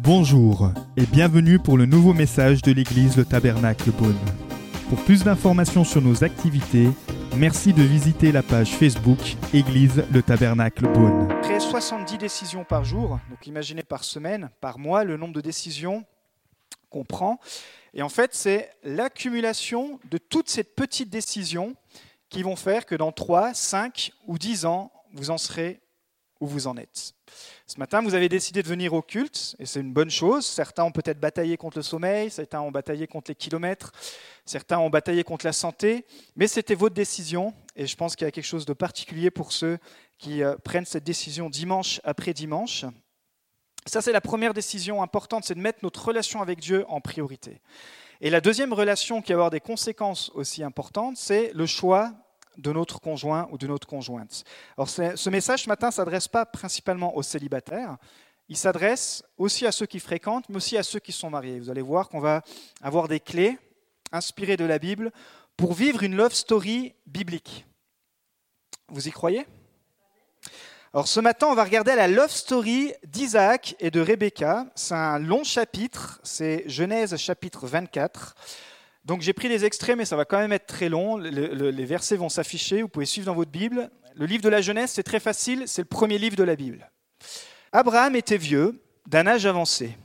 Bonjour et bienvenue pour le nouveau message de l'église Le Tabernacle Beaune. Pour plus d'informations sur nos activités, merci de visiter la page Facebook Église Le Tabernacle Beaune. Après 70 décisions par jour, donc imaginez par semaine, par mois, le nombre de décisions qu'on prend. Et en fait, c'est l'accumulation de toutes ces petites décisions qui vont faire que dans 3, 5 ou 10 ans, vous en serez vous en êtes. Ce matin, vous avez décidé de venir au culte, et c'est une bonne chose. Certains ont peut-être bataillé contre le sommeil, certains ont bataillé contre les kilomètres, certains ont bataillé contre la santé, mais c'était votre décision, et je pense qu'il y a quelque chose de particulier pour ceux qui euh, prennent cette décision dimanche après dimanche. Ça, c'est la première décision importante, c'est de mettre notre relation avec Dieu en priorité. Et la deuxième relation qui va avoir des conséquences aussi importantes, c'est le choix de notre conjoint ou de notre conjointe. Alors ce message ce matin ne s'adresse pas principalement aux célibataires, il s'adresse aussi à ceux qui fréquentent, mais aussi à ceux qui sont mariés. Vous allez voir qu'on va avoir des clés inspirées de la Bible pour vivre une love story biblique. Vous y croyez? Alors ce matin, on va regarder la love story d'Isaac et de Rebecca. C'est un long chapitre, c'est Genèse chapitre 24. Donc j'ai pris des extraits, mais ça va quand même être très long. les versets vont s'afficher, vous pouvez suivre dans votre Bible. Le livre de la Genèse, c'est très facile, c'est le premier livre de la Bible. Abraham était vieux, d'un âge avancé.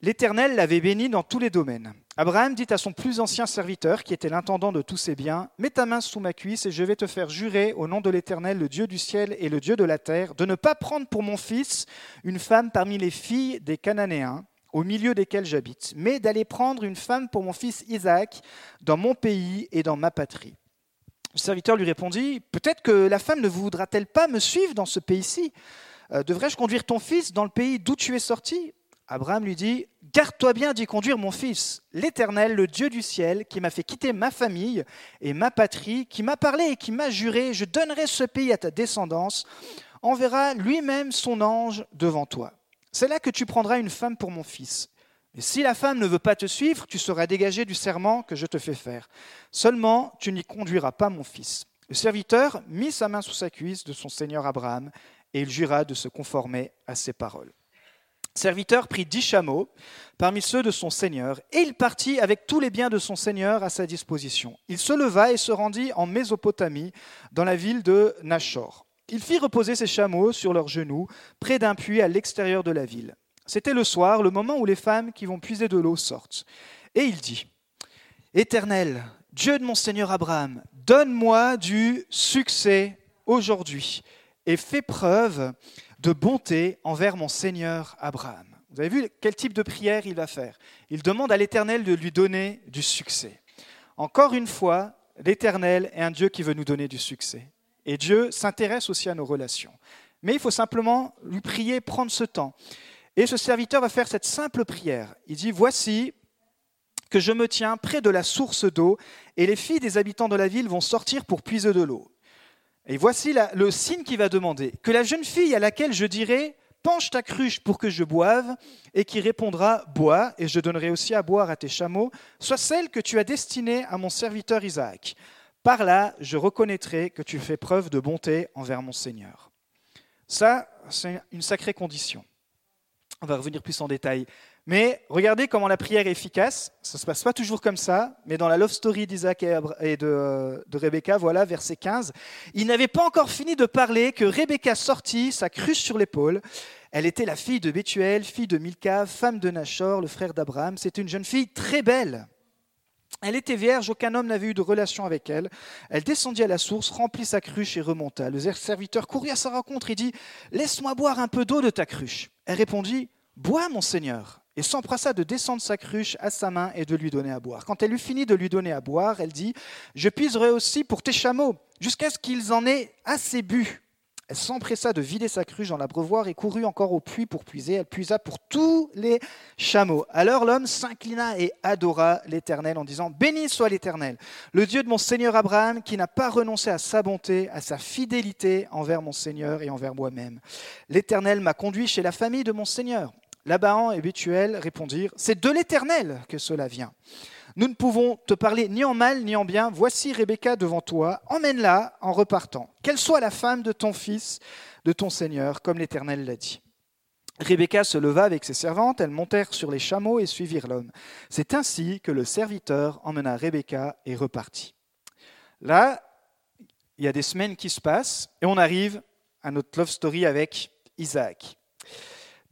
L'Éternel l'avait béni dans tous les domaines. Abraham dit à son plus ancien serviteur, qui était l'intendant de tous ses biens, Mets ta main sous ma cuisse et je vais te faire jurer au nom de l'Éternel, le Dieu du ciel et le Dieu de la terre, de ne pas prendre pour mon fils une femme parmi les filles des Cananéens au milieu desquels j'habite, mais d'aller prendre une femme pour mon fils Isaac dans mon pays et dans ma patrie. Le serviteur lui répondit, Peut-être que la femme ne voudra-t-elle pas me suivre dans ce pays-ci? Euh, Devrais-je conduire ton fils dans le pays d'où tu es sorti? Abraham lui dit, Garde-toi bien d'y conduire mon fils. L'Éternel, le Dieu du ciel, qui m'a fait quitter ma famille et ma patrie, qui m'a parlé et qui m'a juré, je donnerai ce pays à ta descendance, enverra lui-même son ange devant toi. C'est là que tu prendras une femme pour mon fils. Et si la femme ne veut pas te suivre, tu seras dégagé du serment que je te fais faire. Seulement, tu n'y conduiras pas mon fils. Le serviteur mit sa main sous sa cuisse de son seigneur Abraham, et il jura de se conformer à ses paroles. Le serviteur prit dix chameaux parmi ceux de son seigneur, et il partit avec tous les biens de son seigneur à sa disposition. Il se leva et se rendit en Mésopotamie, dans la ville de Nachor. Il fit reposer ses chameaux sur leurs genoux, près d'un puits à l'extérieur de la ville. C'était le soir, le moment où les femmes qui vont puiser de l'eau sortent. Et il dit, Éternel, Dieu de mon Seigneur Abraham, donne-moi du succès aujourd'hui et fais preuve de bonté envers mon Seigneur Abraham. Vous avez vu quel type de prière il va faire Il demande à l'Éternel de lui donner du succès. Encore une fois, l'Éternel est un Dieu qui veut nous donner du succès. Et Dieu s'intéresse aussi à nos relations. Mais il faut simplement lui prier, prendre ce temps. Et ce serviteur va faire cette simple prière. Il dit, voici que je me tiens près de la source d'eau, et les filles des habitants de la ville vont sortir pour puiser de l'eau. Et voici le signe qu'il va demander. Que la jeune fille à laquelle je dirai, penche ta cruche pour que je boive, et qui répondra, bois, et je donnerai aussi à boire à tes chameaux, soit celle que tu as destinée à mon serviteur Isaac. Par là, je reconnaîtrai que tu fais preuve de bonté envers mon Seigneur. Ça, c'est une sacrée condition. On va revenir plus en détail. Mais regardez comment la prière est efficace. Ça ne se passe pas toujours comme ça, mais dans la love story d'Isaac et de, de Rebecca, voilà, verset 15, il n'avait pas encore fini de parler que Rebecca sortit, sa cruche sur l'épaule. Elle était la fille de Bethuel, fille de Milka, femme de Nachor, le frère d'Abraham. C'était une jeune fille très belle. Elle était vierge, aucun homme n'avait eu de relation avec elle. Elle descendit à la source, remplit sa cruche et remonta. Le serviteur courut à sa rencontre et dit Laisse-moi boire un peu d'eau de ta cruche. Elle répondit Bois, mon Seigneur. Et s'empressa de descendre sa cruche à sa main et de lui donner à boire. Quand elle eut fini de lui donner à boire, elle dit Je puiserai aussi pour tes chameaux, jusqu'à ce qu'ils en aient assez bu. Elle s'empressa de vider sa cruche dans l'abreuvoir et courut encore au puits pour puiser. Elle puisa pour tous les chameaux. Alors l'homme s'inclina et adora l'Éternel en disant Béni soit l'Éternel, le Dieu de mon Seigneur Abraham, qui n'a pas renoncé à sa bonté, à sa fidélité envers mon Seigneur et envers moi-même. L'Éternel m'a conduit chez la famille de mon Seigneur. Laban et Bethuel répondirent C'est de l'Éternel que cela vient. Nous ne pouvons te parler ni en mal ni en bien. Voici Rebecca devant toi. Emmène-la en repartant. Qu'elle soit la femme de ton fils, de ton Seigneur, comme l'Éternel l'a dit. Rebecca se leva avec ses servantes, elles montèrent sur les chameaux et suivirent l'homme. C'est ainsi que le serviteur emmena Rebecca et repartit. Là, il y a des semaines qui se passent et on arrive à notre love story avec Isaac.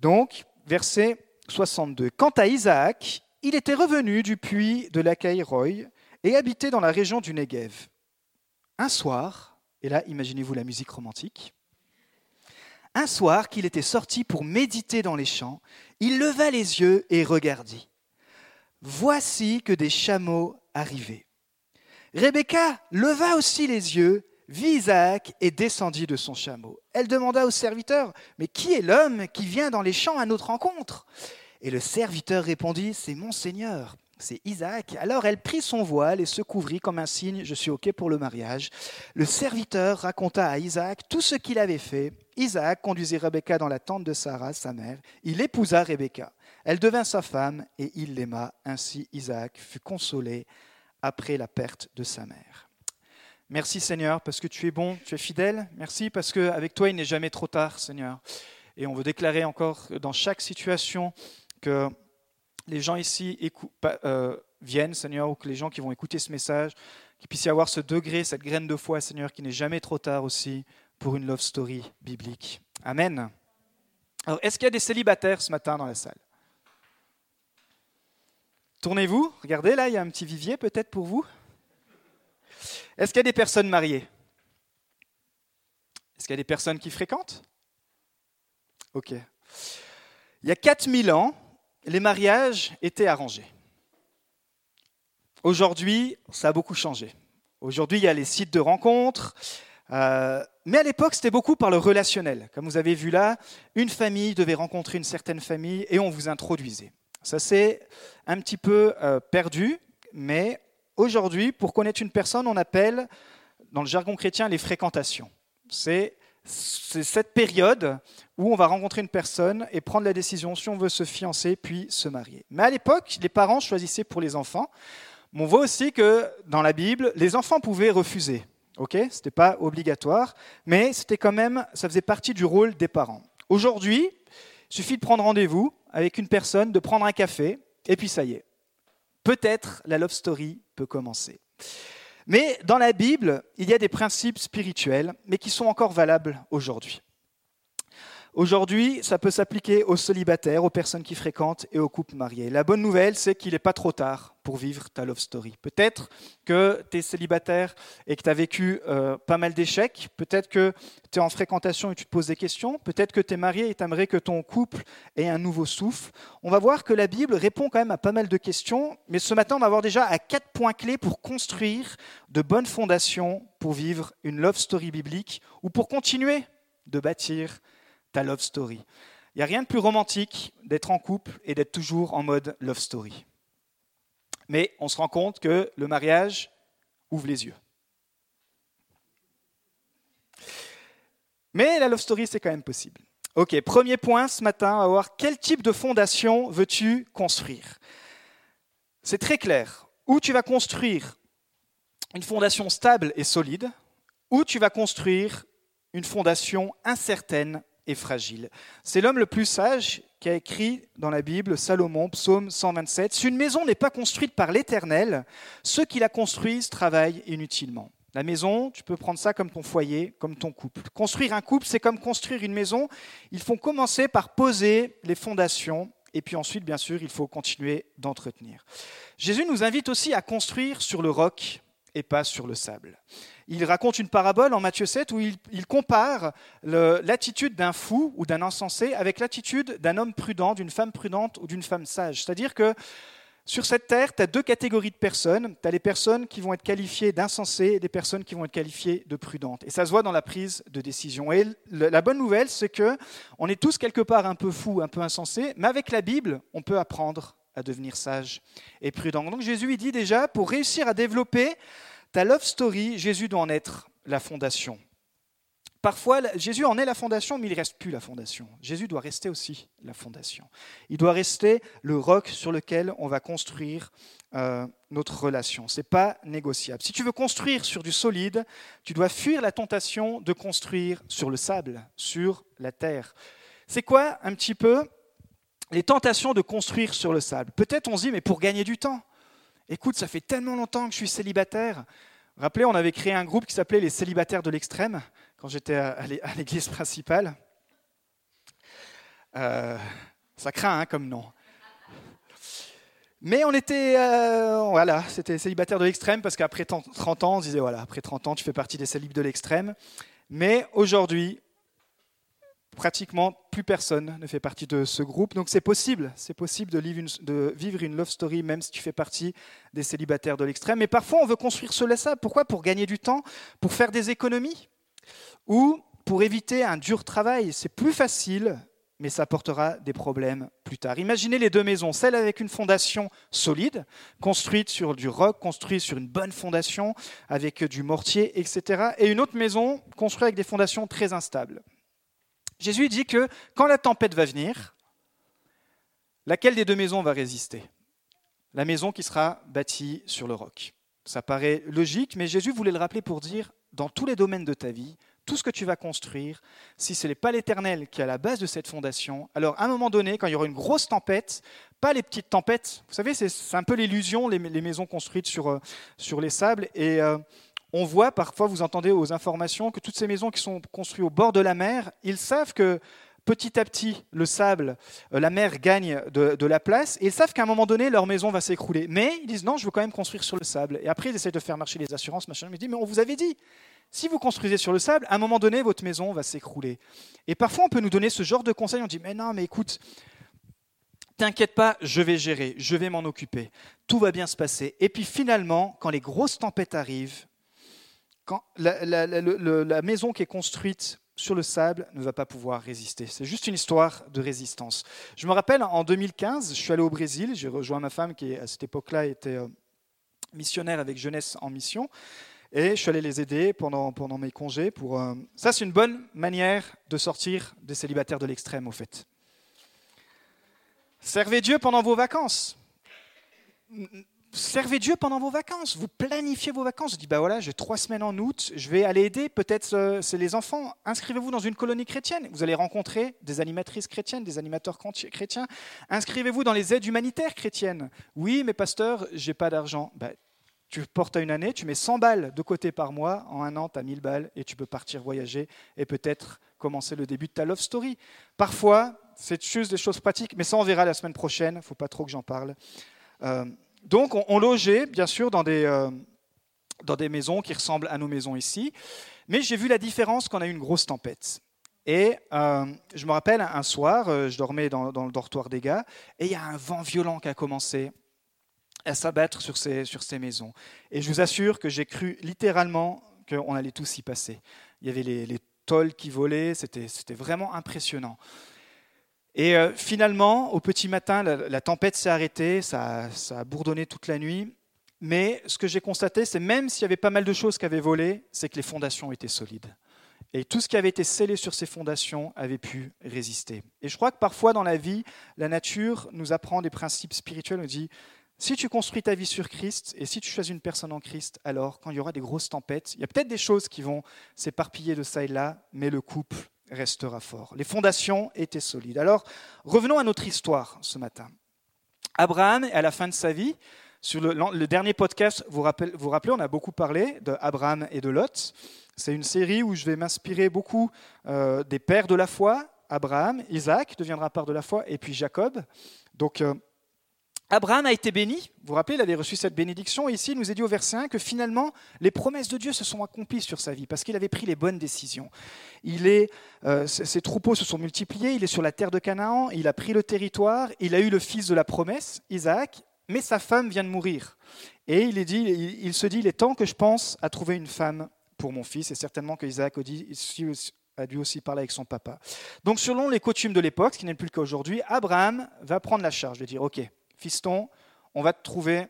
Donc, verset 62. Quant à Isaac, il était revenu du puits de l'Acaïroï et habitait dans la région du Negev. Un soir, et là imaginez-vous la musique romantique, un soir qu'il était sorti pour méditer dans les champs, il leva les yeux et regardit. Voici que des chameaux arrivaient. Rebecca leva aussi les yeux vit Isaac et descendit de son chameau. Elle demanda au serviteur, Mais qui est l'homme qui vient dans les champs à notre rencontre? Et le serviteur répondit, C'est mon Seigneur, c'est Isaac. Alors elle prit son voile et se couvrit comme un signe, je suis OK pour le mariage. Le serviteur raconta à Isaac tout ce qu'il avait fait. Isaac conduisit Rebecca dans la tente de Sarah, sa mère. Il épousa Rebecca. Elle devint sa femme et il l'aima. Ainsi Isaac fut consolé après la perte de sa mère. Merci Seigneur parce que tu es bon, tu es fidèle. Merci parce qu'avec toi, il n'est jamais trop tard, Seigneur. Et on veut déclarer encore dans chaque situation que les gens ici euh, viennent, Seigneur, ou que les gens qui vont écouter ce message, qu'il puisse y avoir ce degré, cette graine de foi, Seigneur, qui n'est jamais trop tard aussi pour une love story biblique. Amen. Alors, est-ce qu'il y a des célibataires ce matin dans la salle? Tournez-vous, regardez là, il y a un petit vivier peut-être pour vous. Est-ce qu'il y a des personnes mariées? Est-ce qu'il y a des personnes qui fréquentent? Ok. Il y a 4000 ans, les mariages étaient arrangés. Aujourd'hui, ça a beaucoup changé. Aujourd'hui, il y a les sites de rencontres, euh, mais à l'époque, c'était beaucoup par le relationnel. Comme vous avez vu là, une famille devait rencontrer une certaine famille et on vous introduisait. Ça s'est un petit peu euh, perdu, mais Aujourd'hui, pour connaître une personne, on appelle, dans le jargon chrétien, les fréquentations. C'est cette période où on va rencontrer une personne et prendre la décision si on veut se fiancer puis se marier. Mais à l'époque, les parents choisissaient pour les enfants. on voit aussi que dans la Bible, les enfants pouvaient refuser. Ok, n'était pas obligatoire, mais c'était quand même, ça faisait partie du rôle des parents. Aujourd'hui, il suffit de prendre rendez-vous avec une personne, de prendre un café, et puis ça y est, peut-être la love story peut commencer. Mais dans la Bible, il y a des principes spirituels, mais qui sont encore valables aujourd'hui. Aujourd'hui, ça peut s'appliquer aux célibataires, aux personnes qui fréquentent et aux couples mariés. La bonne nouvelle, c'est qu'il n'est pas trop tard pour vivre ta love story. Peut-être que tu es célibataire et que tu as vécu euh, pas mal d'échecs. Peut-être que tu es en fréquentation et tu te poses des questions. Peut-être que tu es marié et tu aimerais que ton couple ait un nouveau souffle. On va voir que la Bible répond quand même à pas mal de questions. Mais ce matin, on va voir déjà à quatre points clés pour construire de bonnes fondations pour vivre une love story biblique ou pour continuer de bâtir love story. Il n'y a rien de plus romantique d'être en couple et d'être toujours en mode love story. Mais on se rend compte que le mariage ouvre les yeux. Mais la love story, c'est quand même possible. Ok, premier point ce matin, on va voir quel type de fondation veux-tu construire. C'est très clair. Où tu vas construire une fondation stable et solide, ou tu vas construire une fondation incertaine et fragile. C'est l'homme le plus sage qui a écrit dans la Bible, Salomon, psaume 127, Si une maison n'est pas construite par l'Éternel, ceux qui la construisent travaillent inutilement. La maison, tu peux prendre ça comme ton foyer, comme ton couple. Construire un couple, c'est comme construire une maison. Il faut commencer par poser les fondations et puis ensuite, bien sûr, il faut continuer d'entretenir. Jésus nous invite aussi à construire sur le roc et pas sur le sable il raconte une parabole en Matthieu 7 où il, compare l'attitude d'un fou ou d'un insensé avec l'attitude d'un homme prudent, d'une femme prudente ou d'une femme sage. C'est-à-dire que sur cette terre, tu as deux catégories de personnes. Tu as les personnes qui vont être qualifiées d'insensées et des personnes qui vont être qualifiées de prudentes. Et ça se voit dans la prise de décision. Et la bonne nouvelle, c'est que on est tous quelque part un peu fous, un peu insensés, mais avec la Bible, on peut apprendre à devenir sage et prudent. Donc Jésus il dit déjà, pour réussir à développer ta love story, Jésus doit en être la fondation. Parfois, Jésus en est la fondation, mais il ne reste plus la fondation. Jésus doit rester aussi la fondation. Il doit rester le roc sur lequel on va construire euh, notre relation. Ce n'est pas négociable. Si tu veux construire sur du solide, tu dois fuir la tentation de construire sur le sable, sur la terre. C'est quoi un petit peu les tentations de construire sur le sable? Peut-être on se dit, mais pour gagner du temps. Écoute, ça fait tellement longtemps que je suis célibataire. Rappelez, on avait créé un groupe qui s'appelait les célibataires de l'extrême quand j'étais à l'église principale. Euh, ça craint hein, comme nom. Mais on était, euh, voilà, c'était célibataire de l'extrême parce qu'après 30 ans, on se disait, voilà, après 30 ans, tu fais partie des célibes de l'extrême. Mais aujourd'hui, pratiquement plus personne ne fait partie de ce groupe. Donc c'est possible, c'est possible de vivre, une, love story même si tu fais partie des célibataires de l'extrême. Mais parfois on veut construire ce laissable. Pourquoi? Pour gagner du temps, pour faire des économies ou pour éviter un dur travail. C'est plus facile, mais ça apportera des problèmes plus tard. Imaginez les deux maisons, celle avec une fondation solide, construite sur du roc, construite sur une bonne fondation, avec du mortier, etc. Et une autre maison construite avec des fondations très instables. Jésus dit que quand la tempête va venir, laquelle des deux maisons va résister? La maison qui sera bâtie sur le roc. Ça paraît logique, mais Jésus voulait le rappeler pour dire, dans tous les domaines de ta vie, tout ce que tu vas construire, si ce n'est pas l'Éternel qui est à la base de cette fondation, alors à un moment donné, quand il y aura une grosse tempête, pas les petites tempêtes, vous savez, c'est un peu l'illusion, les, maisons construites sur, euh, sur les sables, et euh, on voit parfois, vous entendez aux informations, que toutes ces maisons qui sont construites au bord de la mer, ils savent que petit à petit, le sable, euh, la mer gagne de, la place, et ils savent qu'à un moment donné, leur maison va s'écrouler. Mais ils disent non, je veux quand même construire sur le sable. Et après, ils essaient de faire marcher les assurances, machin. Ils disent, mais on vous avait dit, si vous construisez sur le sable, à un moment donné, votre maison va s'écrouler. Et parfois, on peut nous donner ce genre de conseils. On dit, mais non, mais écoute, T'inquiète pas, je vais gérer, je vais m'en occuper. Tout va bien se passer. Et puis finalement, quand les grosses tempêtes arrivent, la, maison qui est construite sur le sable ne va pas pouvoir résister. C'est juste une histoire de résistance. Je me rappelle, en 2015, je suis allé au Brésil, j'ai rejoint ma femme qui, à cette époque-là, était euh, missionnaire avec Jeunesse en Mission. Et je suis allé les aider pendant, pendant mes congés. Pour, euh, Ça, c'est une bonne manière de sortir des célibataires de l'extrême, au fait. Servez Dieu pendant vos vacances servez Dieu pendant vos vacances. Vous planifiez vos vacances. Vous dites, bah voilà, j'ai trois semaines en août, je vais aller aider. Peut-être euh, c'est les enfants. Inscrivez-vous dans une colonie chrétienne. Vous allez rencontrer des animatrices chrétiennes, des animateurs chrétiens. Inscrivez-vous dans les aides humanitaires chrétiennes. Oui, mais pasteur, j'ai pas d'argent. Bah, tu portes à une année, tu mets 100 balles de côté par mois. En un an, tu as 1000 balles et tu peux partir voyager et peut-être commencer le début de ta love story. Parfois, c'est juste des choses pratiques, mais ça, on verra la semaine prochaine. Faut pas trop que j'en parle. Euh, donc on, logeait, bien sûr, dans des, euh, dans des maisons qui ressemblent à nos maisons ici. Mais j'ai vu la différence quand on a eu une grosse tempête. Et euh, je me rappelle, un soir, euh, je dormais dans, le dortoir des gars, et il y a un vent violent qui a commencé à s'abattre sur ces, sur ces maisons. Et je vous assure que j'ai cru littéralement qu'on allait tous y passer. Il y avait les, les qui volaient, c'était vraiment impressionnant. Et euh, finalement, au petit matin, la, tempête s'est arrêtée, ça, a bourdonné toute la nuit. Mais ce que j'ai constaté, c'est même s'il y avait pas mal de choses qui avaient volé, c'est que les fondations étaient solides. Et tout ce qui avait été scellé sur ces fondations avait pu résister. Et je crois que parfois dans la vie, la nature nous apprend des principes spirituels. Nous dit, si tu construis ta vie sur Christ et si tu choisis une personne en Christ, alors quand il y aura des grosses tempêtes, il y a peut-être des choses qui vont s'éparpiller de ça et là, mais le couple restera fort. Les fondations étaient solides. Alors, revenons à notre histoire ce matin. Abraham, à la fin de sa vie, sur le, dernier podcast, vous, rappelez, vous rappelez, on a beaucoup parlé d'Abraham et de Lot. C'est une série où je vais m'inspirer beaucoup euh, des pères de la foi. Abraham, Isaac deviendra père de la foi, et puis Jacob. Donc, euh, Abraham a été béni, vous vous rappelez, il avait reçu cette bénédiction, et ici il nous est dit au verset 1 que finalement les promesses de Dieu se sont accomplies sur sa vie, parce qu'il avait pris les bonnes décisions. Euh, ses troupeaux se sont multipliés, il est sur la terre de Canaan, il a pris le territoire, il a eu le fils de la promesse, Isaac, mais sa femme vient de mourir. Et il, se dit, il est temps que je pense à trouver une femme pour mon fils, et certainement que Isaac a dû aussi parler avec son papa. Donc selon les coutumes de l'époque, ce qui n'est plus le cas aujourd'hui, Abraham va prendre la charge de dire, ok, fiston, on va te trouver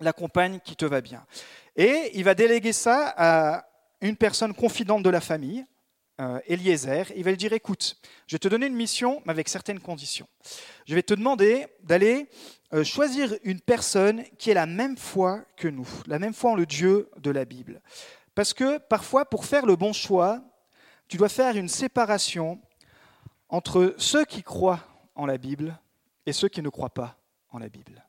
la compagne qui te va bien. Et il va déléguer ça à une personne confidente de la famille, euh, Eliezer. Il va lui dire, écoute, je vais te donner une mission, mais avec certaines conditions. Je vais te demander d'aller euh, choisir une personne qui ait la même foi que nous, la même foi en le Dieu de la Bible. Parce que parfois, pour faire le bon choix, tu dois faire une séparation entre ceux qui croient en la Bible et ceux qui ne croient pas en la Bible.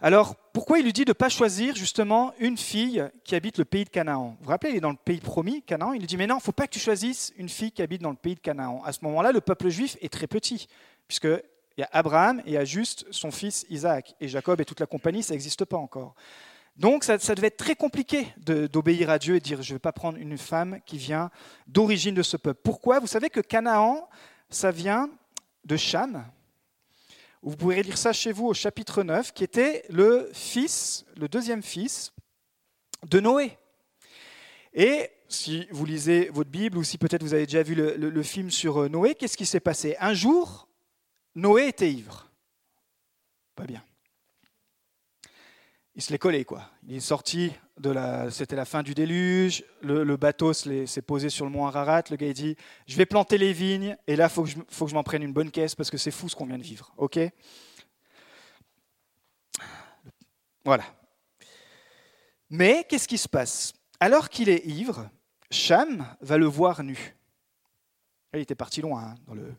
Alors, pourquoi il lui dit de ne pas choisir justement une fille qui habite le pays de Canaan? Vous vous rappelez, il est dans le pays promis, Canaan. Il lui dit, mais non, il ne faut pas que tu choisisses une fille qui habite dans le pays de Canaan. À ce moment-là, le peuple juif est très petit, puisqu'il y a Abraham et il y a juste son fils Isaac. Et Jacob et toute la compagnie, ça n'existe pas encore. Donc ça, devait être très compliqué d'obéir à Dieu et de dire, je ne vais pas prendre une femme qui vient d'origine de ce peuple. Pourquoi? Vous savez que Canaan, ça vient de Cham, vous pouvez lire ça chez vous au chapitre 9, qui était le fils, le deuxième fils de Noé. Et si vous lisez votre Bible ou si peut-être vous avez déjà vu le, film sur euh, Noé, qu'est-ce qui s'est passé? Un jour, Noé était ivre. Pas bien. Il se l'est collé, quoi. Il est sorti. C'était la fin du déluge. Le, bateau s'est posé sur le mont Ararat. Le gars, il dit Je vais planter les vignes. Et là, il faut que je, m'en prenne une bonne caisse parce que c'est fou ce qu'on vient de vivre. OK? Voilà. Mais qu'est-ce qui se passe? Alors qu'il est ivre, Cham va le voir nu. Il était parti loin. Hein, dans le...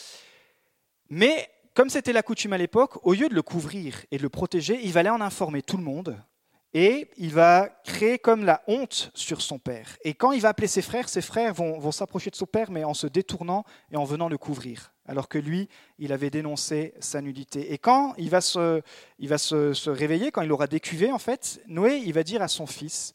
Mais comme c'était la coutume à l'époque, au lieu de le couvrir et de le protéger, il va aller en informer tout le monde et il va créer comme la honte sur son père. Et quand il va appeler ses frères, ses frères vont, s'approcher de son père, mais en se détournant et en venant le couvrir, alors que lui, il avait dénoncé sa nudité. Et quand il va se, il va se, réveiller, quand il aura décuvé, en fait, Noé, il va dire à son fils,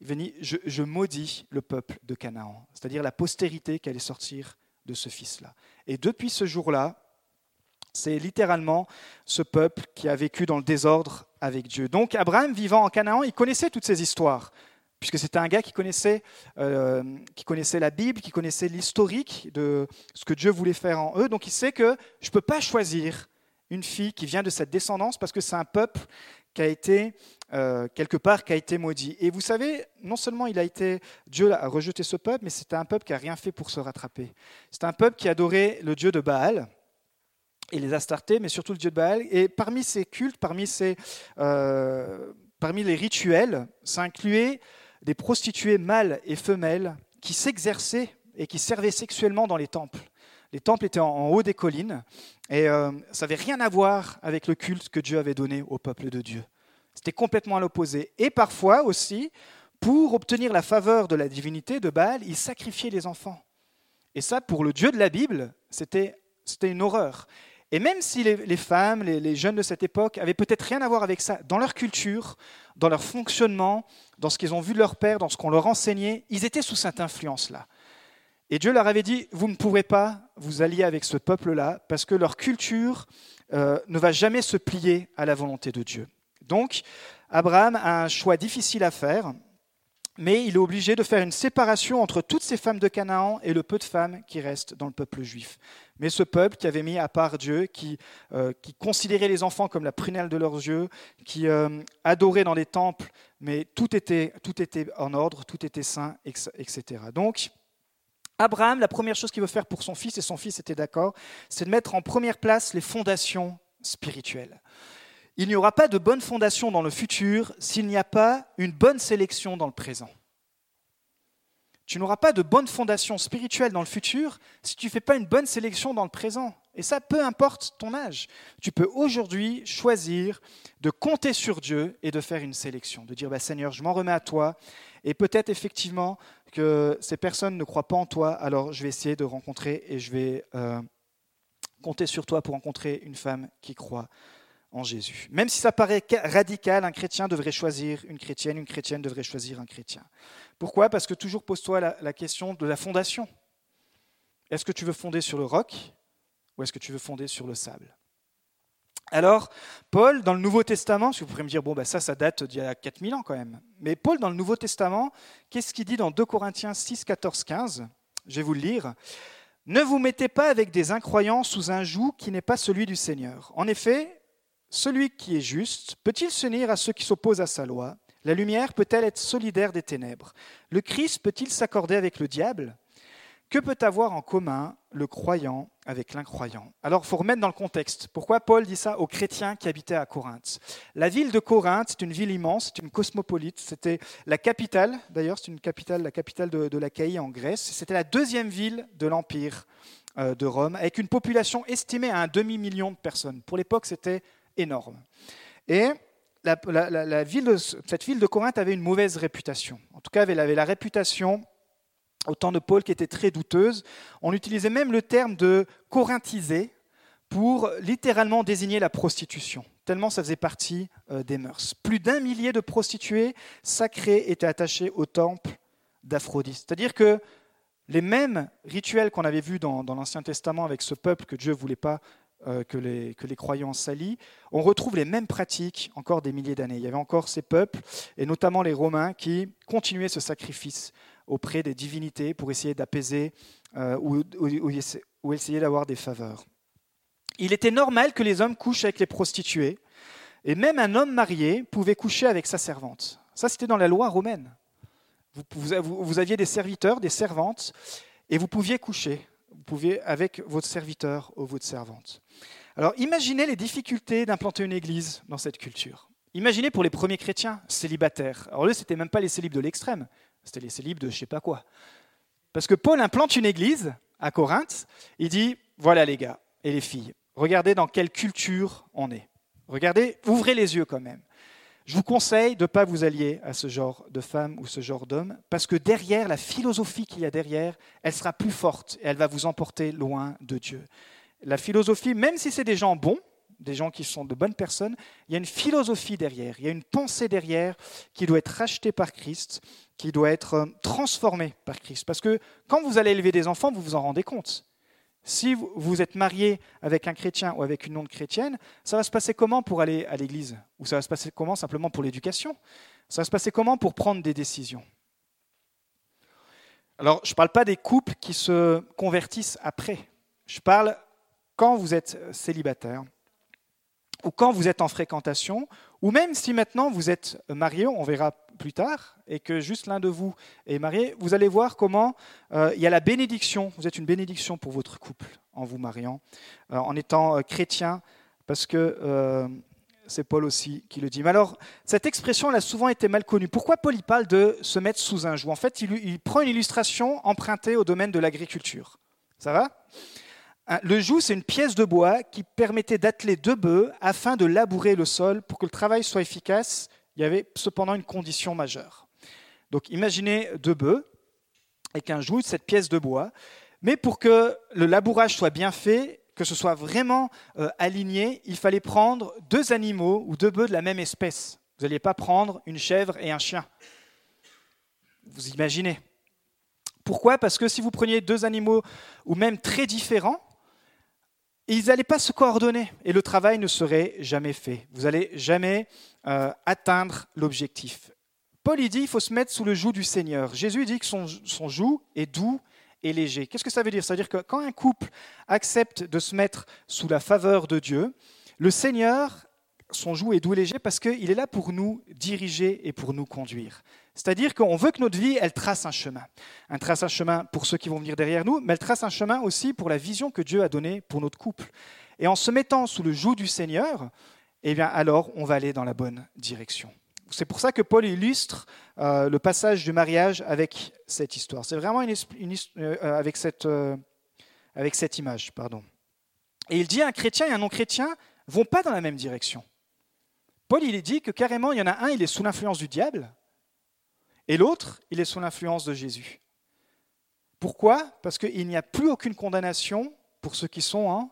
je, je maudis le peuple de Canaan, c'est-à-dire la postérité qui allait sortir de ce fils-là. Et depuis ce jour-là, c'est littéralement ce peuple qui a vécu dans le désordre avec Dieu. Donc Abraham, vivant en Canaan, il connaissait toutes ces histoires, puisque c'était un gars qui connaissait, euh, qui connaissait la Bible, qui connaissait l'historique de ce que Dieu voulait faire en eux. Donc il sait que je ne peux pas choisir une fille qui vient de cette descendance parce que c'est un peuple qui a été euh, quelque part qui a été maudit. Et vous savez, non seulement il a été Dieu a rejeté ce peuple, mais c'était un peuple qui a rien fait pour se rattraper. C'est un peuple qui adorait le dieu de Baal et les Astartés, mais surtout le dieu de Baal. Et parmi ces cultes, parmi, ces, euh, parmi les rituels, ça incluait des prostituées mâles et femelles qui s'exerçaient et qui servaient sexuellement dans les temples. Les temples étaient en, haut des collines et euh, ça n'avait rien à voir avec le culte que Dieu avait donné au peuple de Dieu. C'était complètement à l'opposé. Et parfois aussi, pour obtenir la faveur de la divinité de Baal, ils sacrifiaient les enfants. Et ça, pour le Dieu de la Bible, c'était une horreur. Et même si les, femmes, les, jeunes de cette époque avaient peut-être rien à voir avec ça, dans leur culture, dans leur fonctionnement, dans ce qu'ils ont vu de leur père, dans ce qu'on leur enseignait, ils étaient sous cette influence-là. Et Dieu leur avait dit, vous ne pourrez pas vous allier avec ce peuple-là, parce que leur culture euh, ne va jamais se plier à la volonté de Dieu. Donc, Abraham a un choix difficile à faire, mais il est obligé de faire une séparation entre toutes ces femmes de Canaan et le peu de femmes qui restent dans le peuple juif. Mais ce peuple qui avait mis à part Dieu, qui, euh, qui considérait les enfants comme la prunelle de leurs yeux, qui euh, adorait dans les temples, mais tout était, tout était en ordre, tout était saint, etc. Donc, Abraham, la première chose qu'il veut faire pour son fils, et son fils était d'accord, c'est de mettre en première place les fondations spirituelles. Il n'y aura pas de bonne fondation dans le futur s'il n'y a pas une bonne sélection dans le présent. Tu n'auras pas de bonne fondation spirituelle dans le futur si tu ne fais pas une bonne sélection dans le présent. Et ça, peu importe ton âge. Tu peux aujourd'hui choisir de compter sur Dieu et de faire une sélection, de dire bah, Seigneur, je m'en remets à toi. Et peut-être effectivement que ces personnes ne croient pas en toi, alors je vais essayer de rencontrer et je vais euh, compter sur toi pour rencontrer une femme qui croit en Jésus. Même si ça paraît radical, un chrétien devrait choisir une chrétienne, une chrétienne devrait choisir un chrétien. Pourquoi? Parce que toujours pose-toi la, question de la fondation. Est-ce que tu veux fonder sur le roc ou est-ce que tu veux fonder sur le sable? Alors, Paul, dans le Nouveau Testament, parce vous pourrez me dire, bon, bah, ça, ça date d'il y a 4000 ans quand même. Mais Paul, dans le Nouveau Testament, qu'est-ce qu'il dit dans 2 Corinthiens 6, 14, 15 Je vais vous le lire. Ne vous mettez pas avec des incroyants sous un joug qui n'est pas celui du Seigneur. En effet, celui qui est juste peut-il s'unir à ceux qui s'opposent à sa loi? La lumière peut-elle être solidaire des ténèbres? Le Christ peut-il s'accorder avec le diable? Que peut avoir en commun le croyant avec l'incroyant? Alors, il faut remettre dans le contexte. Pourquoi Paul dit ça aux chrétiens qui habitaient à Corinthe? La ville de Corinthe, c'est une ville immense, c'est une cosmopolite. C'était la capitale, d'ailleurs, c'est une capitale, la capitale de, de l'Achaïe en Grèce. C'était la deuxième ville de l'Empire euh, de Rome, avec une population estimée à un demi-million de personnes. Pour l'époque, c'était énorme. Et la, ville cette ville de Corinthe avait une mauvaise réputation. En tout cas, elle avait la réputation, au temps de Paul, qui était très douteuse. On utilisait même le terme de corinthiser pour littéralement désigner la prostitution, tellement ça faisait partie euh, des mœurs. Plus d'un millier de prostituées sacrées étaient attachées au temple d'Aphrodite. C'est-à-dire que les mêmes rituels qu'on avait vus dans, dans l'Ancien Testament avec ce peuple que Dieu ne voulait pas que, les, que les croyants salient, on retrouve les mêmes pratiques encore des milliers d'années. Il y avait encore ces peuples, et notamment les Romains, qui continuaient ce sacrifice auprès des divinités pour essayer d'apaiser euh, ou, ou, essayer d'avoir des faveurs. Il était normal que les hommes couchent avec les prostituées, et même un homme marié pouvait coucher avec sa servante. Ça, c'était dans la loi romaine. Vous, vous aviez des serviteurs, des servantes, et vous pouviez coucher vous pouvez avec votre serviteur ou votre servante. Alors imaginez les difficultés d'implanter une église dans cette culture. Imaginez pour les premiers chrétiens célibataires. Alors eux, ce n'était même pas les célibes de l'extrême, c'était les célibes de je ne sais pas quoi. Parce que Paul implante une église à Corinthe, il dit, voilà les gars et les filles, regardez dans quelle culture on est. Regardez, ouvrez les yeux quand même. Je vous conseille de ne pas vous allier à ce genre de femme ou ce genre d'homme, parce que derrière, la philosophie qu'il y a derrière, elle sera plus forte et elle va vous emporter loin de Dieu. La philosophie, même si c'est des gens bons, des gens qui sont de bonnes personnes, il y a une philosophie derrière, il y a une pensée derrière qui doit être rachetée par Christ, qui doit être euh, transformée par Christ. Parce que quand vous allez élever des enfants, vous vous en rendez compte. Si vous êtes marié avec un chrétien ou avec une non-chrétienne, ça va se passer comment pour aller à l'église? Ou ça va se passer comment simplement pour l'éducation? Ça va se passer comment pour prendre des décisions? Alors, je ne parle pas des couples qui se convertissent après. Je parle quand vous êtes célibataire, ou quand vous êtes en fréquentation, ou même si maintenant vous êtes marié, on verra plus tard, et que juste l'un de vous est marié, vous allez voir comment euh, il y a la bénédiction, vous êtes une bénédiction pour votre couple en vous mariant, euh, en étant euh, chrétien, parce que c'est Paul aussi qui le dit. Mais alors, cette expression, elle a souvent été mal connue. Pourquoi Paul y parle de se mettre sous un joug? En fait, il, il prend une illustration empruntée au domaine de l'agriculture. Ça va? Le joug, c'est une pièce de bois qui permettait d'atteler deux bœufs afin de labourer le sol pour que le travail soit efficace il y avait cependant une condition majeure. Donc imaginez deux bœufs avec un joug, cette pièce de bois, mais pour que le labourage soit bien fait, que ce soit vraiment euh, aligné, il fallait prendre deux animaux ou deux bœufs de la même espèce. Vous n'alliez pas prendre une chèvre et un chien. Vous imaginez. Pourquoi? Parce que si vous preniez deux animaux ou même très différents, ils n'allaient pas se coordonner et le travail ne serait jamais fait. Vous n'allez jamais euh, atteindre l'objectif. Paul dit il faut se mettre sous le joug du Seigneur. Jésus dit que son, son joug est doux et léger. Qu'est-ce que ça veut dire? Ça veut dire que quand un couple accepte de se mettre sous la faveur de Dieu, le Seigneur, son joug est doux et léger parce qu'il est là pour nous diriger et pour nous conduire. C'est-à-dire qu'on veut que notre vie, elle trace un chemin. Elle trace un chemin pour ceux qui vont venir derrière nous, mais elle trace un chemin aussi pour la vision que Dieu a donnée pour notre couple. Et en se mettant sous le joug du Seigneur, eh bien alors on va aller dans la bonne direction. C'est pour ça que Paul illustre euh, le passage du mariage avec cette histoire. C'est vraiment une, euh, avec, cette, euh, avec cette image. Pardon. Et il dit un chrétien et un non-chrétien vont pas dans la même direction. Paul il dit que carrément il y en a un, il est sous l'influence du diable, et l'autre, il est sous l'influence de Jésus. Pourquoi? Parce qu'il n'y a plus aucune condamnation pour ceux qui sont en...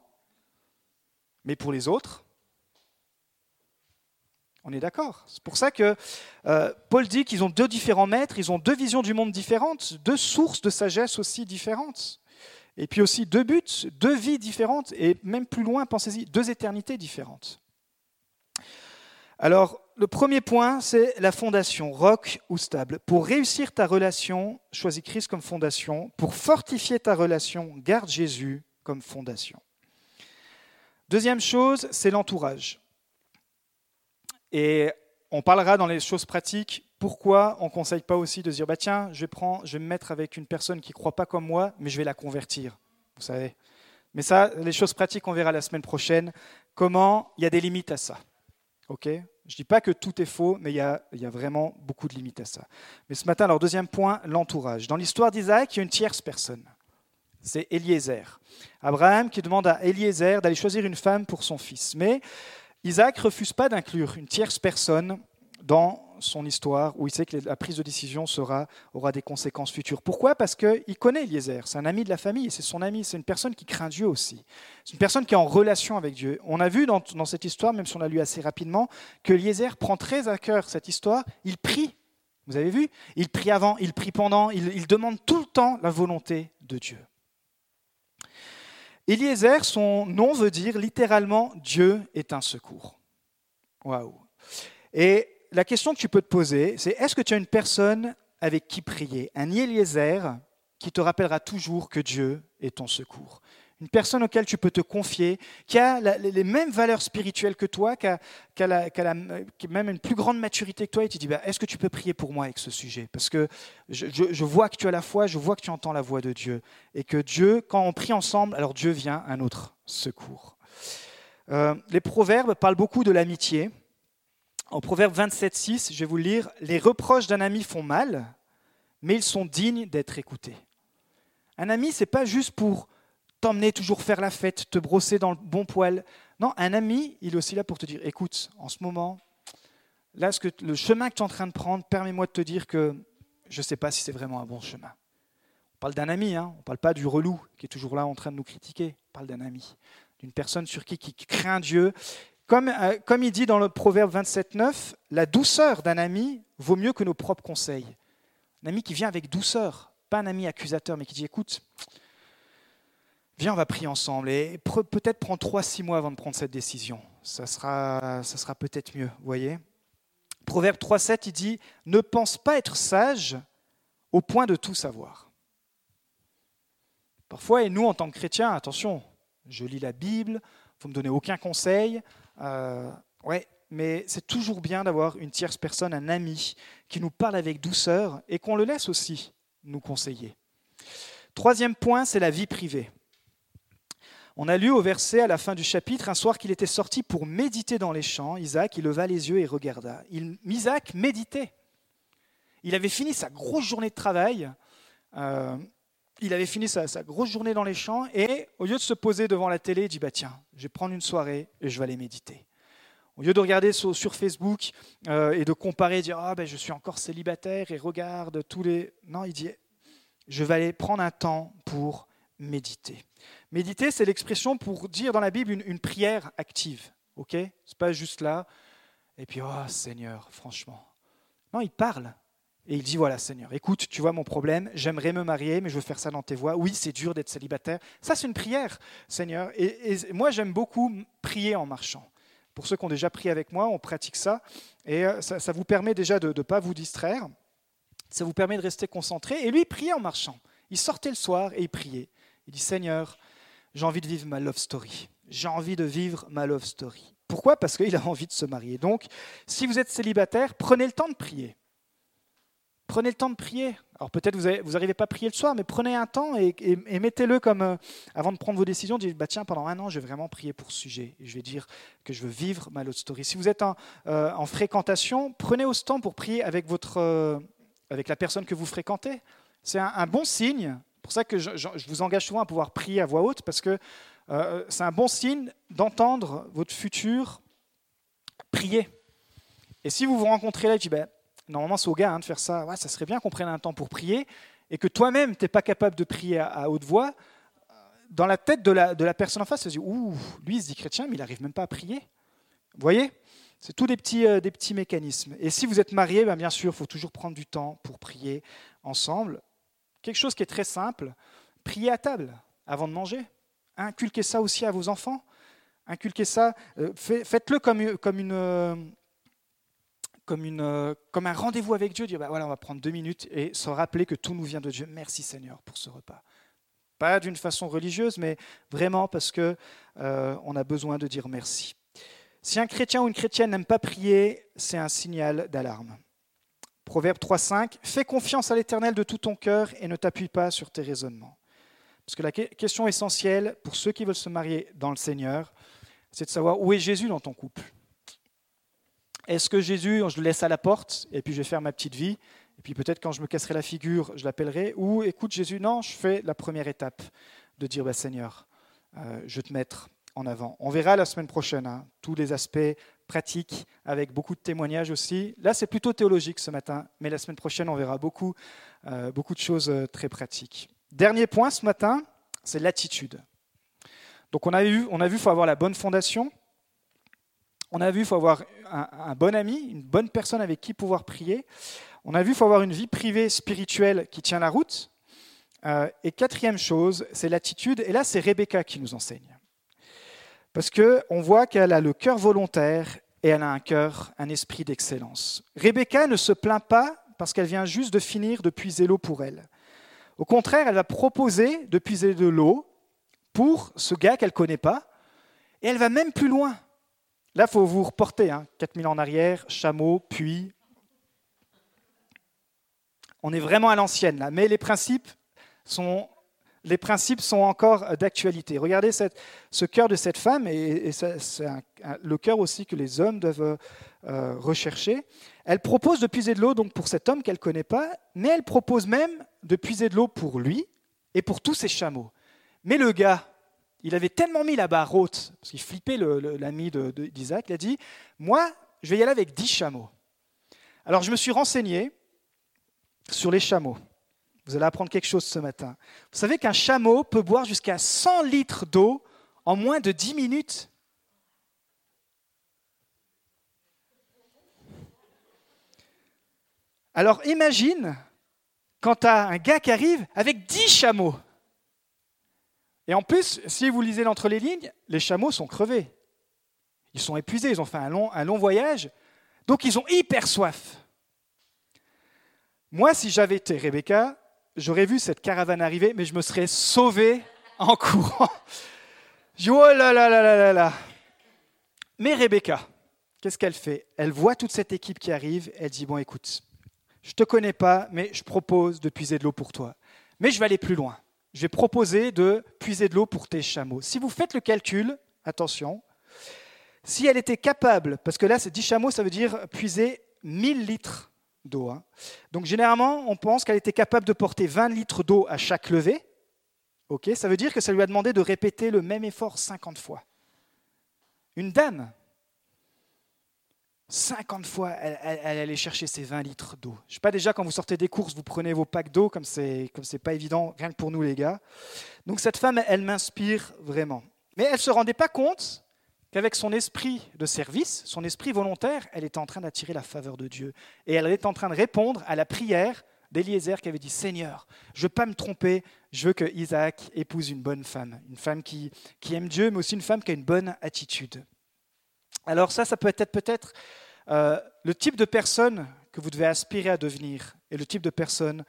Mais pour les autres, on est d'accord. C'est pour ça que euh, Paul dit qu'ils ont deux différents maîtres, ils ont deux visions du monde différentes, deux sources de sagesse aussi différentes. Et puis aussi deux buts, deux vies différentes, et même plus loin, pensez-y, deux éternités différentes. Alors, le premier point, c'est la fondation, roc ou stable. Pour réussir ta relation, choisis Christ comme fondation. Pour fortifier ta relation, garde Jésus comme fondation. Deuxième chose, c'est l'entourage. Et on parlera dans les choses pratiques pourquoi on ne conseille pas aussi de dire bah tiens, je vais, je vais me mettre avec une personne qui ne croit pas comme moi, mais je vais la convertir. Vous savez. Mais ça, les choses pratiques, on verra la semaine prochaine. Comment il y a des limites à ça. Ok? Je ne dis pas que tout est faux, mais il y, a, il y, a, vraiment beaucoup de limites à ça. Mais ce matin, alors deuxième point, l'entourage. Dans l'histoire d'Isaac, il y a une tierce personne. C'est Eliezer. Abraham qui demande à Eliezer d'aller choisir une femme pour son fils. Mais Isaac refuse pas d'inclure une tierce personne dans son histoire où il sait que la prise de décision aura des conséquences futures. Pourquoi? Parce qu'il connaît Eliezer, c'est un ami de la famille, c'est son ami, c'est une personne qui craint Dieu aussi. C'est une personne qui est en relation avec Dieu. On a vu dans, cette histoire, même si on l'a lu assez rapidement, que Eliezer prend très à cœur cette histoire, il prie. Vous avez vu? Il prie avant, il prie pendant, il, il demande tout le temps la volonté de Dieu. Eliezer, son nom veut dire littéralement Dieu est un secours. Waouh. Et la question que tu peux te poser, c'est est-ce que tu as une personne avec qui prier? Un Eliezer qui te rappellera toujours que Dieu est ton secours. Une personne auquel tu peux te confier, qui a les mêmes valeurs spirituelles que toi, qui a, même une plus grande maturité que toi, et tu dis, bah, est-ce que tu peux prier pour moi avec ce sujet? Parce que je, vois que tu as la foi, je vois que tu entends la voix de Dieu. Et que Dieu, quand on prie ensemble, alors Dieu vient à notre secours. Euh, les proverbes parlent beaucoup de l'amitié. En Proverbe 27.6, je vais vous lire, Les reproches d'un ami font mal, mais ils sont dignes d'être écoutés. Un ami, c'est pas juste pour t'emmener toujours faire la fête, te brosser dans le bon poil. Non, un ami, il est aussi là pour te dire, écoute, en ce moment, là, ce que, le chemin que tu es en train de prendre, permets-moi de te dire que je ne sais pas si c'est vraiment un bon chemin. On parle d'un ami, hein, on ne parle pas du relou qui est toujours là en train de nous critiquer. On parle d'un ami, d'une personne sur qui, qui craint Dieu euh, comme, il dit dans le Proverbe 27.9, la douceur d'un ami vaut mieux que nos propres conseils. Un ami qui vient avec douceur, pas un ami accusateur, mais qui dit écoute, viens, on va prier ensemble. Et peut-être prendre 3-6 mois avant de prendre cette décision. Ça sera, ça sera peut-être mieux, vous voyez. Proverbe 3.7, il dit ne pense pas être sage au point de tout savoir. Parfois, et nous, en tant que chrétiens, attention, je lis la Bible, vous ne me donnez aucun conseil, euh, ouais, mais c'est toujours bien d'avoir une tierce personne, un ami, qui nous parle avec douceur et qu'on le laisse aussi nous conseiller. Troisième point, c'est la vie privée. On a lu au verset à la fin du chapitre, un soir qu'il était sorti pour méditer dans les champs, Isaac, il leva les yeux et regarda. Isaac méditait. Il avait fini sa grosse journée de travail. Euh, il avait fini sa, grosse journée dans les champs et au lieu de se poser devant la télé, il dit bah tiens, je vais prendre une soirée et je vais aller méditer. Au lieu de regarder sur, Facebook euh, et de comparer, dire ah ben je suis encore célibataire et regarde tous les, non, il dit je vais aller prendre un temps pour méditer. Méditer, c'est l'expression pour dire dans la Bible une, une prière active. Ok, c'est pas juste là et puis oh Seigneur, franchement. Non, il parle. Et il dit, voilà Seigneur, écoute, tu vois mon problème, j'aimerais me marier, mais je veux faire ça dans tes voies. Oui, c'est dur d'être célibataire. Ça, c'est une prière, Seigneur. Et, moi, j'aime beaucoup prier en marchant. Pour ceux qui ont déjà prié avec moi, on pratique ça. Et euh, ça, vous permet déjà de ne pas vous distraire. Ça vous permet de rester concentré. Et lui, il priait en marchant. Il sortait le soir et il priait. Il dit, Seigneur, j'ai envie de vivre ma love story. J'ai envie de vivre ma love story. Pourquoi? Parce qu'il a envie de se marier. Donc, si vous êtes célibataire, prenez le temps de prier. Prenez le temps de prier. Alors peut-être vous n'arrivez pas à prier le soir, mais prenez un temps et, mettez-le comme, euh, avant de prendre vos décisions, dites, bah, tiens, pendant un an, je vais vraiment prier pour ce sujet. Et je vais dire que je veux vivre ma love story. Si vous êtes en, euh, en fréquentation, prenez aussi temps pour prier avec, votre, euh, avec la personne que vous fréquentez. C'est un, bon signe. Pour ça que je, je, vous engage souvent à pouvoir prier à voix haute, parce que c'est un bon signe d'entendre votre futur prier. Et si vous vous rencontrez là, je dis, ben, normalement c'est au gars hein, de faire ça, ça serait bien qu'on prenne un temps pour prier, et que toi-même, tu n'es pas capable de prier à, haute voix, dans la tête de la, personne en face, se dit, ouh, lui il se dit chrétien, mais il n'arrive même pas à prier. Vous voyez? C'est tous des petits, euh, mécanismes. Et si vous êtes marié, ben, bien sûr, il faut toujours prendre du temps pour prier ensemble. Quelque chose qui est très simple, prier à table avant de manger. Inculquez ça aussi à vos enfants. Inculquez ça, euh, faites-le comme, comme une, euh, euh, comme un rendez-vous avec Dieu, dire bah voilà, on va prendre deux minutes et se rappeler que tout nous vient de Dieu. Merci Seigneur pour ce repas. Pas d'une façon religieuse, mais vraiment parce que euh, on a besoin de dire merci. Si un chrétien ou une chrétienne n'aime pas prier, c'est un signal d'alarme. Proverbe 3.5, fais confiance à l'Éternel de tout ton cœur et ne t'appuie pas sur tes raisonnements. Parce que la question essentielle pour ceux qui veulent se marier dans le Seigneur, c'est de savoir où est Jésus dans ton couple. Est-ce que Jésus, je le laisse à la porte et puis je vais faire ma petite vie et puis peut-être quand je me casserai la figure, je l'appellerai Ou écoute Jésus, non, je fais la première étape de dire bah, Seigneur, euh, je vais te mettre en avant. On verra la semaine prochaine hein, tous les aspects pratiques avec beaucoup de témoignages aussi. Là, c'est plutôt théologique ce matin, mais la semaine prochaine, on verra beaucoup, euh, beaucoup de choses euh, très pratiques. Dernier point ce matin, c'est l'attitude. Donc on a vu, on a vu, faut avoir la bonne fondation. On a vu, il faut avoir un, bon ami, une bonne personne avec qui pouvoir prier. On a vu, il faut avoir une vie privée spirituelle qui tient la route. Euh, et quatrième chose, c'est l'attitude. Et là, c'est Rebecca qui nous enseigne. Parce qu'on voit qu'elle a le cœur volontaire et elle a un cœur, un esprit d'excellence. Rebecca ne se plaint pas parce qu'elle vient juste de finir de puiser l'eau pour elle. Au contraire, elle va proposer de puiser de l'eau pour ce gars qu'elle ne connaît pas. Et elle va même plus loin. Là, il faut vous reporter, hein, 4000 ans en arrière, chameau, puits. On est vraiment à l'ancienne là, mais les principes sont les principes sont encore d'actualité. Regardez ce cœur de cette femme, et, c'est le cœur aussi que les hommes doivent euh, rechercher. Elle propose de puiser de l'eau donc pour cet homme qu'elle ne connaît pas, mais elle propose même de puiser de l'eau pour lui et pour tous ses chameaux. Mais le gars, il avait tellement mis la barre haute, parce qu'il flippait l'ami d'Isaac, il a dit, moi, je vais y aller avec dix chameaux. Alors je me suis renseigné sur les chameaux. Vous allez apprendre quelque chose ce matin. Vous savez qu'un chameau peut boire jusqu'à 100 litres d'eau en moins de 10 minutes? Alors imagine quand tu as un gars qui arrive avec 10 chameaux. Et en plus, si vous lisez entre les lignes, les chameaux sont crevés. Ils sont épuisés, ils ont fait un long, voyage. Donc ils ont hyper soif. Moi, si j'avais été Rebecca, j'aurais vu cette caravane arriver, mais je me serais sauvé en courant. Je oh là là là là là là. Mais Rebecca, qu'est-ce qu'elle fait? Elle voit toute cette équipe qui arrive, elle dit, bon écoute, je ne te connais pas, mais je propose de puiser de l'eau pour toi. Mais je vais aller plus loin. Je vais proposer de puiser de l'eau pour tes chameaux. Si vous faites le calcul, attention, si elle était capable, parce que là, c'est 10 chameaux, ça veut dire puiser 1000 litres d'eau. Hein. Donc généralement, on pense qu'elle était capable de porter 20 litres d'eau à chaque levée. Ok, ça veut dire que ça lui a demandé de répéter le même effort 50 fois. Une dame, 50 fois, elle, allait chercher ses 20 litres d'eau. Je ne sais pas déjà quand vous sortez des courses, vous prenez vos packs d'eau, comme c'est comme c'est pas évident, rien que pour nous les gars. Donc cette femme, elle m'inspire vraiment. Mais elle ne se rendait pas compte qu'avec son esprit de service, son esprit volontaire, elle était en train d'attirer la faveur de Dieu. Et elle était en train de répondre à la prière d'Eliezer qui avait dit Seigneur, je ne veux pas me tromper, je veux que Isaac épouse une bonne femme, une femme qui, qui aime Dieu, mais aussi une femme qui a une bonne attitude. Alors ça, ça peut être peut-être euh, le type de personne que vous devez aspirer à devenir et le type de personne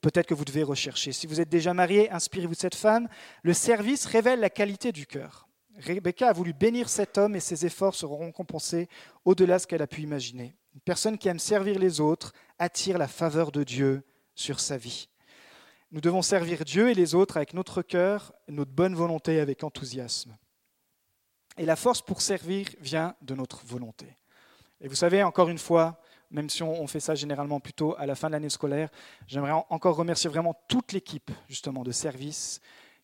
peut-être que vous devez rechercher. Si vous êtes déjà marié, inspirez-vous de cette femme. Le service révèle la qualité du cœur. Rebecca a voulu bénir cet homme et ses efforts seront récompensés au-delà de ce qu'elle a pu imaginer. Une personne qui aime servir les autres attire la faveur de Dieu sur sa vie. Nous devons servir Dieu et les autres avec notre cœur, notre bonne volonté, avec enthousiasme. Et la force pour servir vient de notre volonté. Et vous savez, encore une fois, même si on fait ça généralement plutôt à la fin de l'année scolaire, j'aimerais encore remercier vraiment toute l'équipe justement de service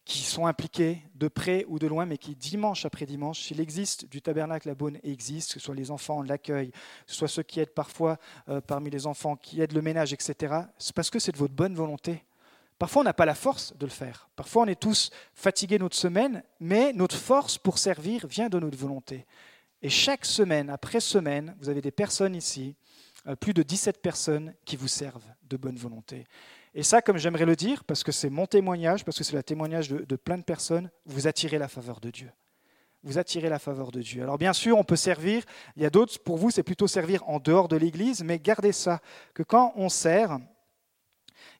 qui sont impliqués de près ou de loin, mais qui dimanche après dimanche, s'il existe du tabernacle la bonne existe, que ce soit les enfants, l'accueil, que ce soit ceux qui aident parfois euh, parmi les enfants, qui aident le ménage, etc., c'est parce que c'est de votre bonne volonté. Parfois, on n'a pas la force de le faire. Parfois, on est tous fatigués notre semaine, mais notre force pour servir vient de notre volonté. Et chaque semaine, après semaine, vous avez des personnes ici, euh, plus de 17 personnes qui vous servent de bonne volonté. Et ça, comme j'aimerais le dire, parce que c'est mon témoignage, parce que c'est le témoignage de, plein de personnes, vous attirez la faveur de Dieu. Vous attirez la faveur de Dieu. Alors bien sûr, on peut servir, il y a d'autres, pour vous, c'est plutôt servir en dehors de l'Église, mais gardez ça, que quand on sert,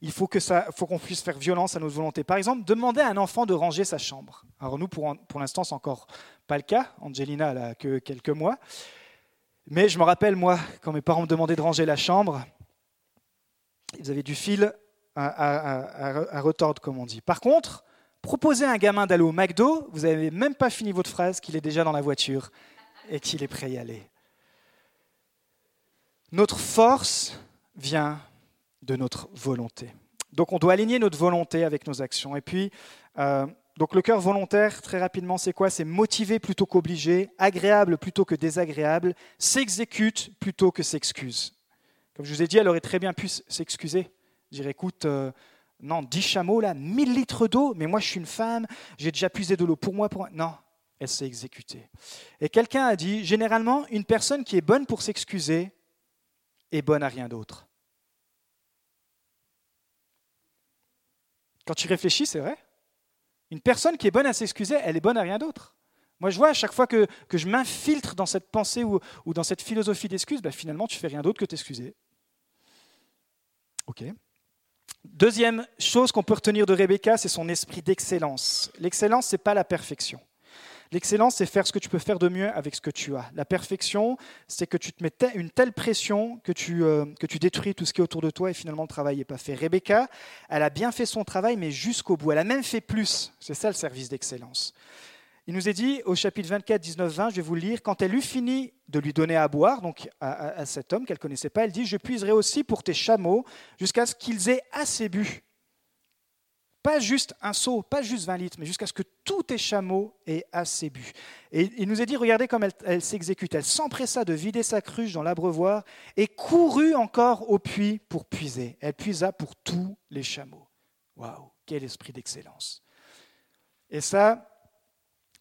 il faut que ça, faut qu'on puisse faire violence à notre volonté. Par exemple, demander à un enfant de ranger sa chambre. Alors nous, pour, pour l'instant, c'est encore pas le cas. Angelina n'a que quelques mois. Mais je me rappelle, moi, quand mes parents me demandaient de ranger la chambre, ils avaient du fil à, retordre, comme on dit. Par contre, proposer à un gamin d'aller au McDo, vous n'avez même pas fini votre phrase, qu'il est déjà dans la voiture et qu'il est prêt à y aller. Notre force vient de notre volonté. Donc on doit aligner notre volonté avec nos actions. Et puis, euh, donc le cœur volontaire, très rapidement, c'est quoi? C'est motivé plutôt qu'obligé, agréable plutôt que désagréable, s'exécute plutôt que s'excuse. Comme je vous ai dit, elle aurait très bien pu s'excuser. Dire, écoute, euh, non, 10 chameaux là, 1000 litres d'eau, mais moi je suis une femme, j'ai déjà puisé de l'eau pour moi. Pour moi. Non, elle s'est exécutée. Et quelqu'un a dit, généralement, une personne qui est bonne pour s'excuser est bonne à rien d'autre. Quand tu réfléchis, c'est vrai. Une personne qui est bonne à s'excuser, elle est bonne à rien d'autre. Moi, je vois à chaque fois que, je m'infiltre dans cette pensée ou, dans cette philosophie d'excuse, ben, finalement, tu fais rien d'autre que t'excuser. Deuxième chose qu'on peut retenir de Rebecca, c'est son esprit d'excellence. L'excellence, ce n'est pas la perfection. L'excellence, c'est faire ce que tu peux faire de mieux avec ce que tu as. La perfection, c'est que tu te mets une telle pression que tu, euh, que tu détruis tout ce qui est autour de toi et finalement le travail n'est pas fait. Rebecca, elle a bien fait son travail, mais jusqu'au bout. Elle a même fait plus. C'est ça le service d'excellence. Il nous est dit au chapitre 24, 19, 20, je vais vous le lire, quand elle eut fini de lui donner à boire, donc à, à cet homme qu'elle connaissait pas, elle dit, je puiserai aussi pour tes chameaux jusqu'à ce qu'ils aient assez bu. Pas juste un seau, pas juste 20 litres, mais jusqu'à ce que tous tes chameaux aient assez bu. Et il nous est dit, regardez comme elle, s'exécute. Elle s'empressa de vider sa cruche dans l'abreuvoir et courut encore au puits pour puiser. Elle puisa pour tous les chameaux. Waouh, quel esprit d'excellence. Et ça,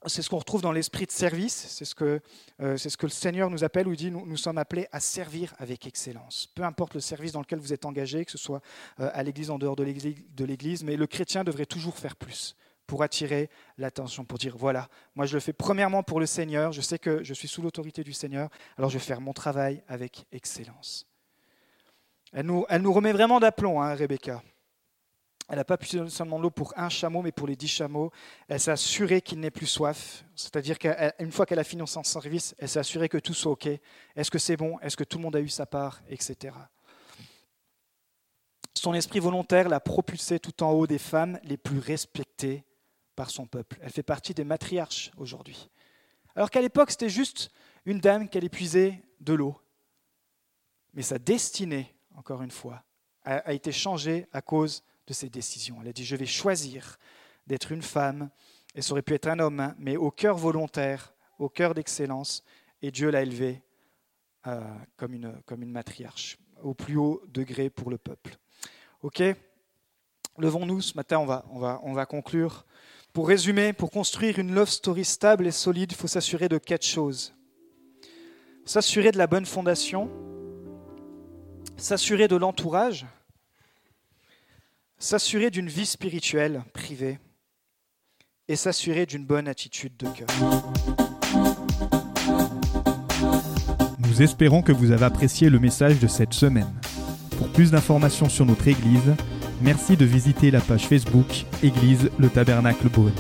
c'est ce qu'on retrouve dans l'esprit de service, c'est ce, que, euh, c'est ce que le Seigneur nous appelle, où il dit nous, sommes appelés à servir avec excellence. Peu importe le service dans lequel vous êtes engagé, que ce soit euh, à l'Église, en dehors de l'Église, mais le chrétien devrait toujours faire plus pour attirer l'attention, pour dire, voilà, moi je le fais premièrement pour le Seigneur, je sais que je suis sous l'autorité du Seigneur, alors je vais faire mon travail avec excellence. Elle nous, elle nous remet vraiment d'aplomb, hein, Rebecca. Elle n'a pas puisé seulement de l'eau pour un chameau, mais pour les dix chameaux. Elle s'est assurée qu'il n'ait plus soif. C'est-à-dire qu'une fois qu'elle a fini son service, elle s'est assurée que tout soit OK. Est-ce que c'est bon? Est-ce que tout le monde a eu sa part? Etc. Son esprit volontaire l'a propulsée tout en haut des femmes les plus respectées par son peuple. Elle fait partie des matriarches aujourd'hui. Alors qu'à l'époque, c'était juste une dame qui allait puiser de l'eau. Mais sa destinée, encore une fois, a été changée à cause de ses décisions. Elle a dit, je vais choisir d'être une femme, et ça aurait pu être un homme, hein, mais au cœur volontaire, au cœur d'excellence, et Dieu l'a élevée euh, comme, une, comme une matriarche, au plus haut degré pour le peuple. Ok? Levons-nous, ce matin, on va, on, va, on va conclure. Pour résumer, pour construire une love story stable et solide, il faut s'assurer de quatre choses. S'assurer de la bonne fondation, s'assurer de l'entourage, s'assurer d'une vie spirituelle privée et s'assurer d'une bonne attitude de cœur. Nous espérons que vous avez apprécié le message de cette semaine. Pour plus d'informations sur notre Église, merci de visiter la page Facebook Église le Tabernacle Beaune.